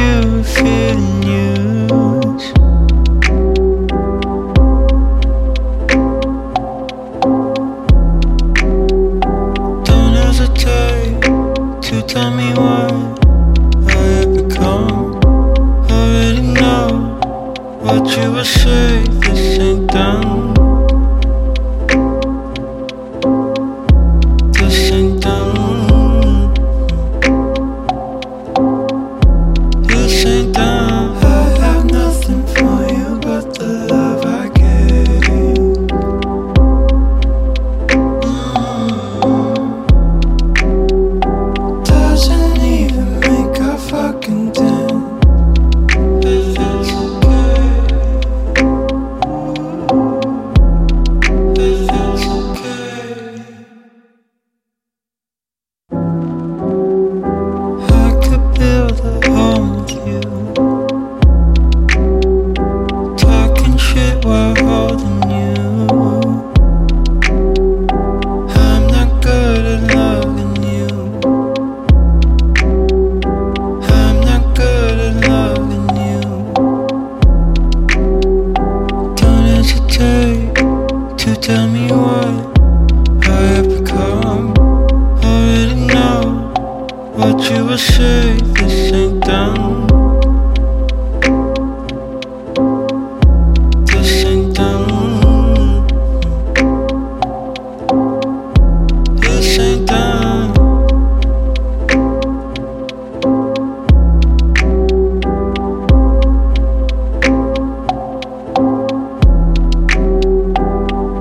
you used. Don't hesitate to tell me what I have become. Already know what you will say. This ain't done. tell me what I have become. Already know what you will say, this ain't done.